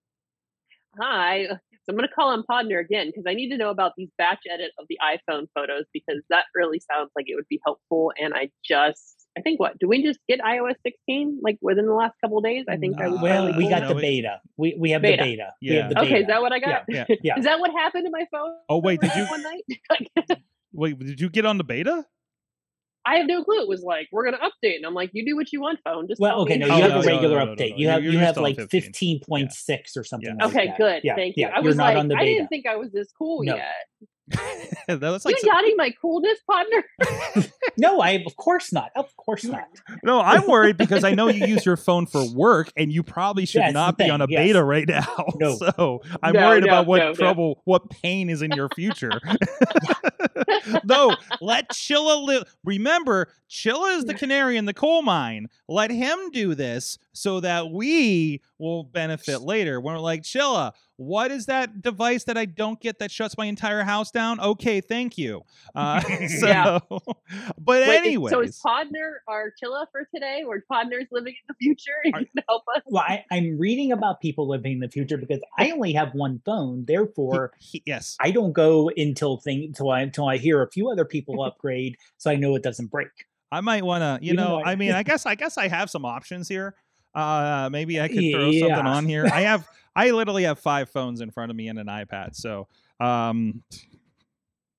Hi so i'm gonna call on podner again because i need to know about these batch edit of the iphone photos because that really sounds like it would be helpful and i just I think what do we just get iOS 16 like within the last couple days? I think. Uh, well, we got no, the beta. We we have beta. the beta. Yeah. The beta. Okay, is that what I got? Yeah. yeah. is that what happened to my phone? Oh wait, did you one night? wait, did you get on the beta? I have no clue. It was like we're gonna update, and I'm like, you do what you want, phone. Just well, okay, no, you oh, have no, a regular no, no, update. You have you have like 15.6 or something. Yeah. Like okay, that. good. Yeah, Thank you. I was You're like, not on the beta. I didn't think I was this cool yet. That's like you doubting my coolness, partner? no, I of course not. Of course not. No, I'm worried because I know you use your phone for work, and you probably should Yes, not be thing, on a yes. beta right now. No. So I'm No, worried no, about what no, no. trouble, what pain is in your future. no, let Chilla live. Remember, Chilla is the canary in the coal mine. Let him do this so that we will benefit later. We're like, Chilla, what is that device that I don't get that shuts my entire house down? Okay, thank you. Uh, so, Yeah. but Wait, anyways, so is Podner our chilla for today? Where Podner's living in the future and Are- can help us? Well, I, I'm reading about people living in the future because I only have one phone. Therefore, he- yes, I don't go until thing until I until I hear a few other people upgrade, so I know it doesn't break. I might want to, you You know know, what? I mean, I guess, I guess I have some options here. Uh, maybe I could throw something on here. I have, I literally have five phones in front of me and an iPad. So, um,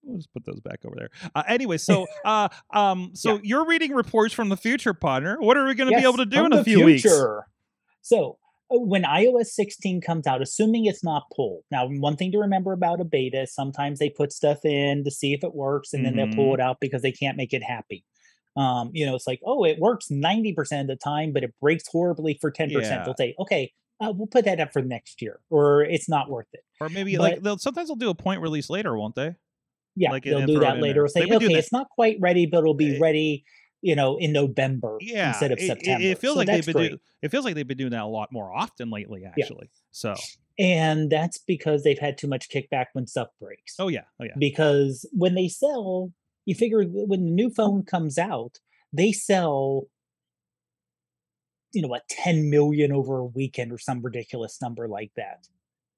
we'll just put those back over there. Uh, anyway, so, uh, um, so Yeah. you're reading reports from the future, partner. What are we going to be able to do in a few weeks? future. So uh, when iOS 16 comes out, assuming it's not pulled. Now, one thing to remember about a beta sometimes they put stuff in to see if it works, and then they'll pull it out because they can't make it happy. Um, you know, it's like, oh, it works 90% of the time, but it breaks horribly for 10%. Yeah. They'll say, okay, uh, we'll put that up for next year, or it's not worth it. Or maybe But- like they'll sometimes they'll do a point release later, won't they? Yeah, Like, they'll do that later. Or say, They've been doing okay, it's not quite ready, but it'll be Eh, ready, you know, in November Yeah, instead of it- it- September. It, feels So like they've been doing. It feels like they've been doing that a lot more often lately, actually. So, and that's because they've had too much kickback when stuff breaks. oh yeah, oh yeah. Because when they sell, you figure when the new phone comes out, they sell you know what 10 million over a weekend or some ridiculous number like that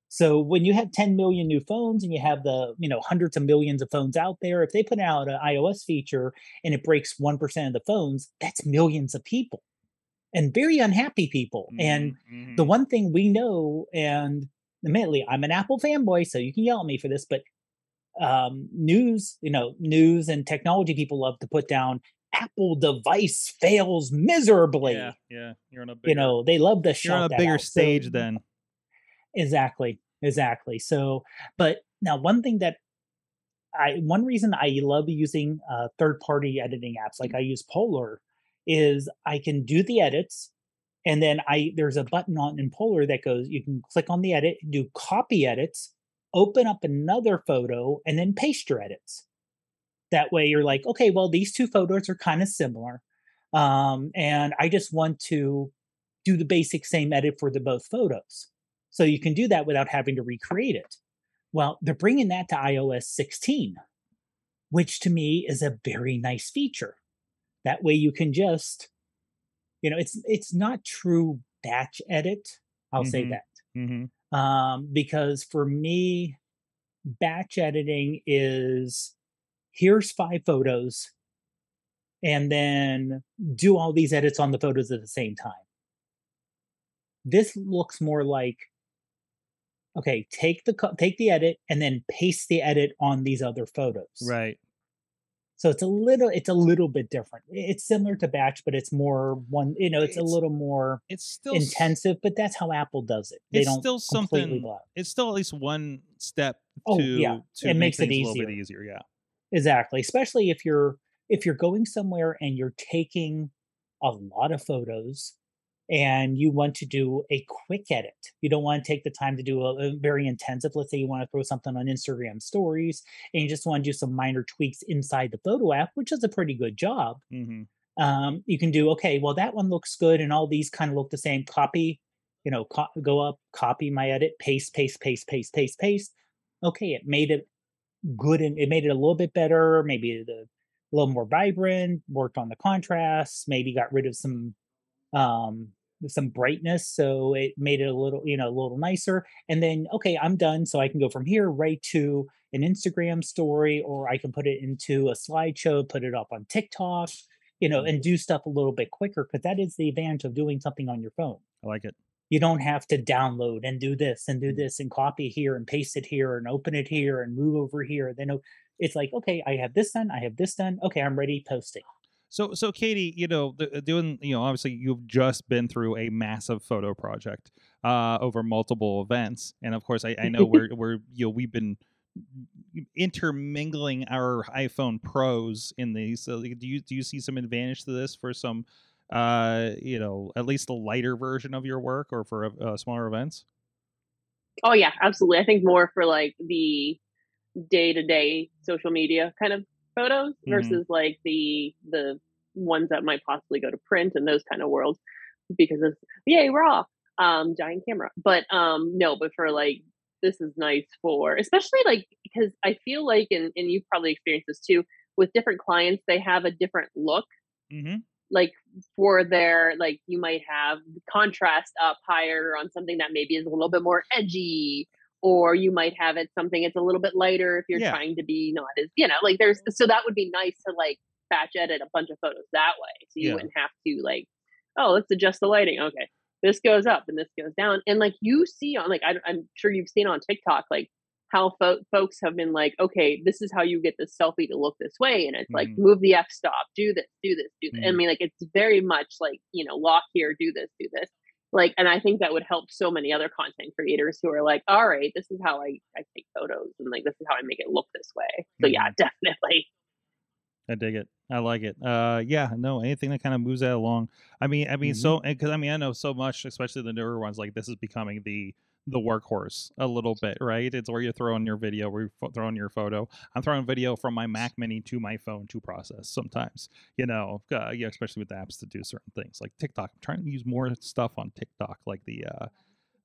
so when you have 10 million new phones and you have the you know hundreds of millions of phones out there if they put out an ios feature and it breaks 1% of the phones that's millions of people and very unhappy people mm-hmm. and Mm-hmm. the one thing we know and admittedly i'm an apple fanboy so you can yell at me for this but um, news you know news and technology people love to put down apple device fails miserably yeah, yeah, you're on a bigger, you know they love to you're on a bigger out. So- stage then. exactly exactly so but now one thing that i one reason i love using uh, third party editing apps like i use Polarr is i can do the edits and then i there's a button on in Polarr that goes you can click on the edit do copy edits open up another photo and then paste your edits that way you're like okay well these two photos are kind of similar um, and i just want to do the basic same edit for the both photos so you can do that without having to recreate it. Well, they're bringing that to iOS 16, which to me is a very nice feature. That way you can just, you know, it's it's not true batch edit. I'll say Mhm. that. Mm-hmm. Um, because for me, batch editing is here's five photos, and then do all these edits on the photos at the same time. This looks more like okay, take the take the edit and then paste the edit on these other photos. Right. So it's a little it's a little bit different. It's similar to batch, but it's more one. You know, it's, It's a little more It's still intensive. But that's how Apple does it. They It's don't still something. block. It's still at least one step Oh, to yeah. to It make makes it things a little bit easier. easier. Yeah. Exactly. Especially if you're if you're going somewhere and you're taking a lot of photos and you want to do a quick edit. You don't want to take the time to do a, a very intensive. Let's say you want to throw something on Instagram stories and you just want to do some minor tweaks inside the photo app, which is a pretty good job. Mm-hmm. Um, you can do okay, well that one looks good and all these kind of look the same. Copy, you know, co- go up, copy my edit, paste, paste, paste, paste, paste, paste. Okay, it made it good and it made it a little bit better, maybe the a little more vibrant, worked on the contrast, maybe got rid of some um some brightness so it made it a little you know a little nicer and then okay i'm done so i can go from here right to an instagram story or i can put it into a slideshow put it up on tiktok you know and mm-hmm. do stuff a little bit quicker because that is the advantage of doing something on your phone. I like it. you don't have to download and do this and do mm-hmm. this and copy here and paste it here and open it here and move over here then it's like okay i have this done i have this done okay i'm ready posting So, so Katie, you know, the, doing, you know, obviously you've just been through a massive photo project uh, over multiple events, and of course, I, I know we're we're you know we've been intermingling our iPhone Pros in these. So, do you do you see some advantage to this for some, uh, you know, at least a lighter version of your work or for uh, smaller events? Oh yeah, absolutely. I think more for like the day to day social media kind of photos Mhm. versus like the the ones that might possibly go to print and those kind of worlds because of yay raw um giant camera. But um no, but for like this is nice for especially like because I feel like and and you've probably experienced this too with different clients they have a different look Mm-hmm. like for their like you might have contrast up higher on something that maybe is a little bit more edgy or you might have it something it's a little bit lighter if you're Yeah. trying to be not as you know like there's so that would be nice to like batch edit a bunch of photos that way so you Yeah. wouldn't have to like oh let's adjust the lighting okay this goes up and this goes down and like you see on like I, i'm sure you've seen on tiktok like how fo- folks have been like okay this is how you get this selfie to look this way and it's like Mhm. move the f stop do this do this do this i Mhm. mean like it's very much like you know lock here do this do this like and i think that would help so many other content creators who are like all right this is how i, I take photos and like this is how i make it look this way so yeah definitely I dig it. I like it. Uh, yeah, no, anything that kind of moves that along. I mean, I mean, Mhm. so because I mean, I know so much, especially the newer ones. Like this is becoming the the workhorse a little bit, right? It's where you throw in your video, where you're fo- throwing your photo. I'm throwing video from my Mac Mini to my phone to process. Sometimes, you know, uh, yeah, especially with apps to do certain things like TikTok. I'm trying to use more stuff on TikTok, like the. Uh,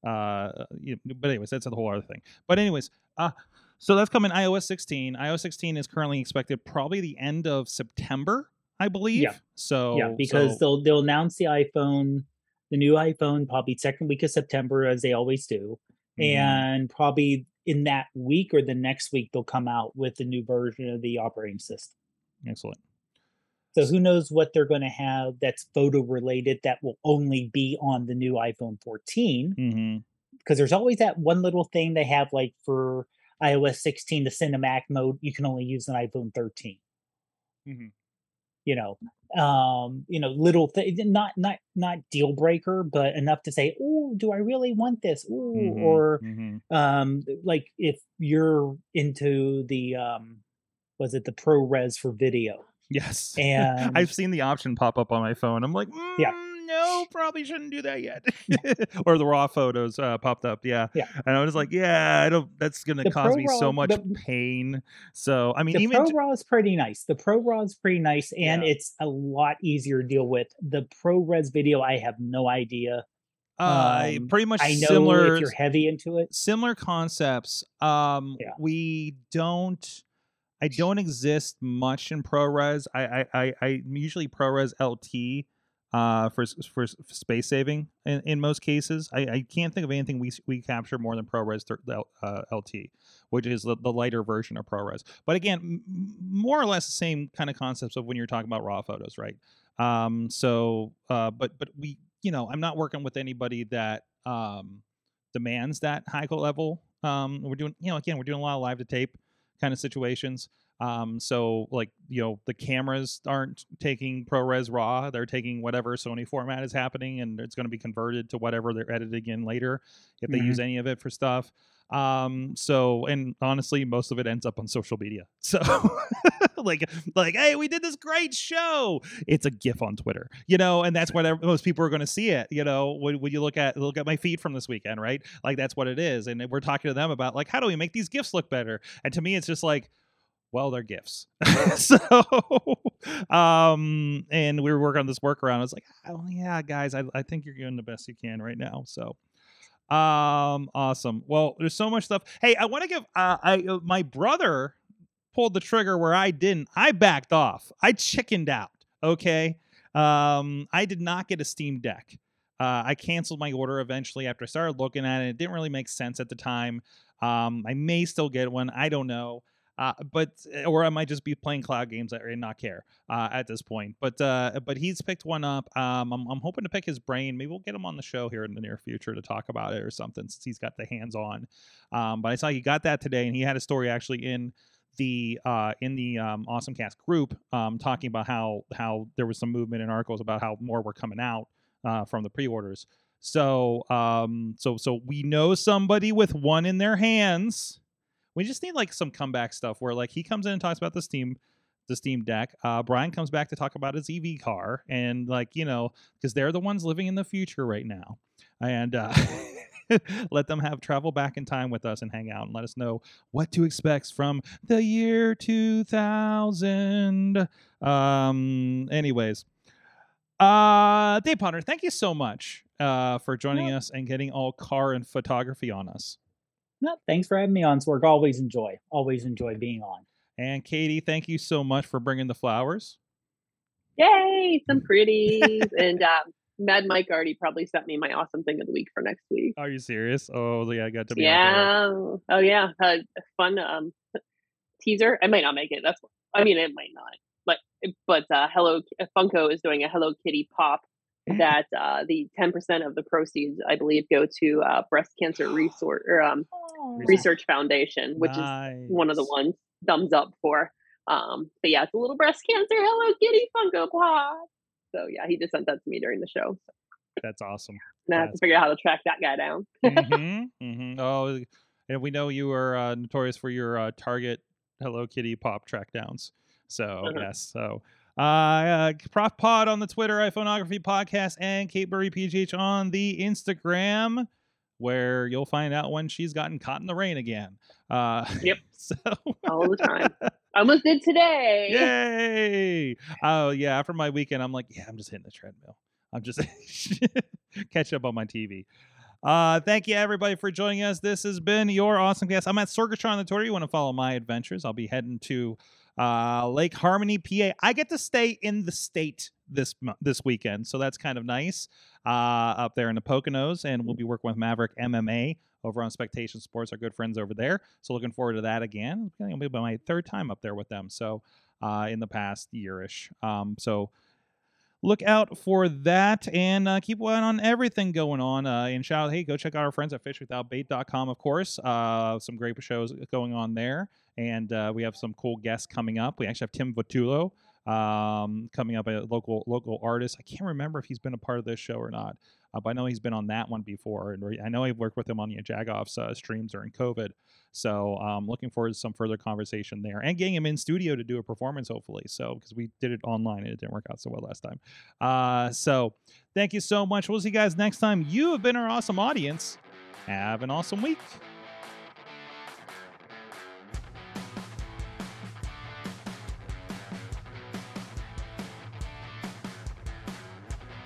uh, you, but anyways, that's a whole other thing. But anyways, uh, so that's coming iOS 16. iOS 16 is currently expected probably the end of September. I believe. Yeah. So yeah, because so, they'll they'll announce the iPhone, the new iPhone, probably second week of September, as they always do, mhm. and probably in that week or the next week they'll come out with the new version of the operating system. excellent. So who knows what they're going to have that's photo related that will only be on the new iPhone 14 hmm because there's always that one little thing they have like for iOS 16 the cinematic mode you can only use an iPhone 13 Mhm. You know um you know little thing not not not deal breaker but enough to say oh do i really want this Ooh, Mhm. or Mhm. um like if you're into the um was it the ProRes for video Yes. and I've seen the option pop up on my phone. I'm like, mm, Yeah. No, probably shouldn't do that yet. or the raw photos uh, popped up. Yeah. Yeah. And I was like, yeah, I don't. That's gonna cause me so much the- pain. So I mean, the even Pro t- Raw is pretty nice. The Pro Raw is pretty nice, and Yeah. it's a lot easier to deal with. The Pro Res video, I have no idea. uh, um, pretty much I know similar. if you're heavy into it. similar concepts. Um, Yeah. we don't. I don't exist much in ProRes. I I I, I usually ProRes LT uh, for for space saving in, in most cases. I, I can't think of anything we we capture more than ProRes L- uh, LT, which is the, the lighter version of ProRes. But again, m- more or less the same kind of concepts of when you're talking about raw photos, right? Um, so, uh, but but we, you know, I'm not working with anybody that um, demands that high level. Um, we're doing, you know, again, we're doing a lot of live to tape kind of situations. Um, so like, you know, the cameras aren't taking ProRes RAW; they're taking whatever Sony format is happening, and it's going to be converted to whatever they're editing in later if they use any of it for stuff. Um, so and honestly, most of it ends up on social media. So like, like, hey, we did this great show. It's a GIF on Twitter, you know, and that's what most people are going to see it. You know, when, when you look at look at my feed from this weekend, right? Like that's what it is, and we're talking to them about like how do we make these gifs look better? And to me, it's just like. Well, they're gifts. so, um, and we were working on this workaround. I was like, oh yeah, guys, I, I think you're doing the best you can right now. So, um, awesome. Well, there's so much stuff. Hey, I want to give uh, I uh, my brother pulled the trigger where I didn't. I backed off. I chickened out. Okay. Um, I did not get a Steam Deck. Uh, I canceled my order eventually after I started looking at it. It didn't really make sense at the time. Um, I may still get one. I don't know. Uh, but or I might just be playing cloud games and not care uh, at this point. But uh, but he's picked one up. Um, I'm, I'm hoping to pick his brain. Maybe we'll get him on the show here in the near future to talk about it or something since he's got the hands on. Um, but I saw he got that today, and he had a story actually in the uh, in the um, Awesome Cast group um, talking about how how there was some movement in articles about how more were coming out uh, from the pre-orders. So um, so so we know somebody with one in their hands. We just need like some comeback stuff where like he comes in and talks about the Steam the Steam Deck. Uh, Brian comes back to talk about his EV car and like you know because they're the ones living in the future right now, and uh, let them have travel back in time with us and hang out and let us know what to expect from the year 2000. Um, anyways, uh, Dave Potter, thank you so much uh, for joining us and getting all car and photography on us. No, thanks for having me on, Sorg. Always enjoy. Always enjoy being on. And Katie, thank you so much for bringing the flowers. Yay, some pretties. and um, Mad Mike already probably sent me my awesome thing of the week for next week. Are you serious? Oh, yeah, I got to be. Yeah. Oh yeah. Uh, fun um teaser. I might not make it. That's I mean it might not. But but uh Hello Funko is doing a Hello Kitty pop that uh the 10% of the proceeds I believe go to uh breast cancer resource or um research foundation, which is one of the ones thumbs up for. Um but yeah, it's a little breast cancer Hello Kitty Funko Pop. So yeah, he just sent that to me during the show. That's awesome. now I have to figure out how to track that guy down. hmm hmm Oh, and we know you are uh, notorious for your uh, Target Hello Kitty pop track downs. So Uh-huh. yes, so uh, uh, Prof Pod on the Twitter, iPhoneography podcast, and Kate Burry PGH on the Instagram, where you'll find out when she's gotten caught in the rain again. Uh, Yep. So All the time. Almost did today. Yay! Oh yeah, after my weekend, I'm like, yeah, I'm just hitting the treadmill. I'm just catch up on my TV. Uh, thank you everybody for joining us. This has been your awesome guest. I'm at Sorgatron on the Twitter. You want to follow my adventures? I'll be heading to uh, Lake Harmony, PA. I get to stay in the state this this weekend, so that's kind of nice. Uh, up there in the Poconos, and we'll be working with Maverick MMA over on Spectation Sports, our good friends over there. So looking forward to that again. It'll be my third time up there with them. So uh, in the past yearish. Um, so look out for that and uh, keep an eye on everything going on. Uh, and shout out, hey, go check out our friends at fishwithoutbait.com, of course. Uh, some great shows going on there. And uh, we have some cool guests coming up. We actually have Tim Votulo um, coming up, a local local artist. I can't remember if he's been a part of this show or not, uh, but I know he's been on that one before. And I know I've worked with him on the Jagoff's uh, streams during COVID. So um, looking forward to some further conversation there and getting him in studio to do a performance, hopefully. So because we did it online and it didn't work out so well last time. Uh, so thank you so much. We'll see you guys next time. You have been our awesome audience. Have an awesome week.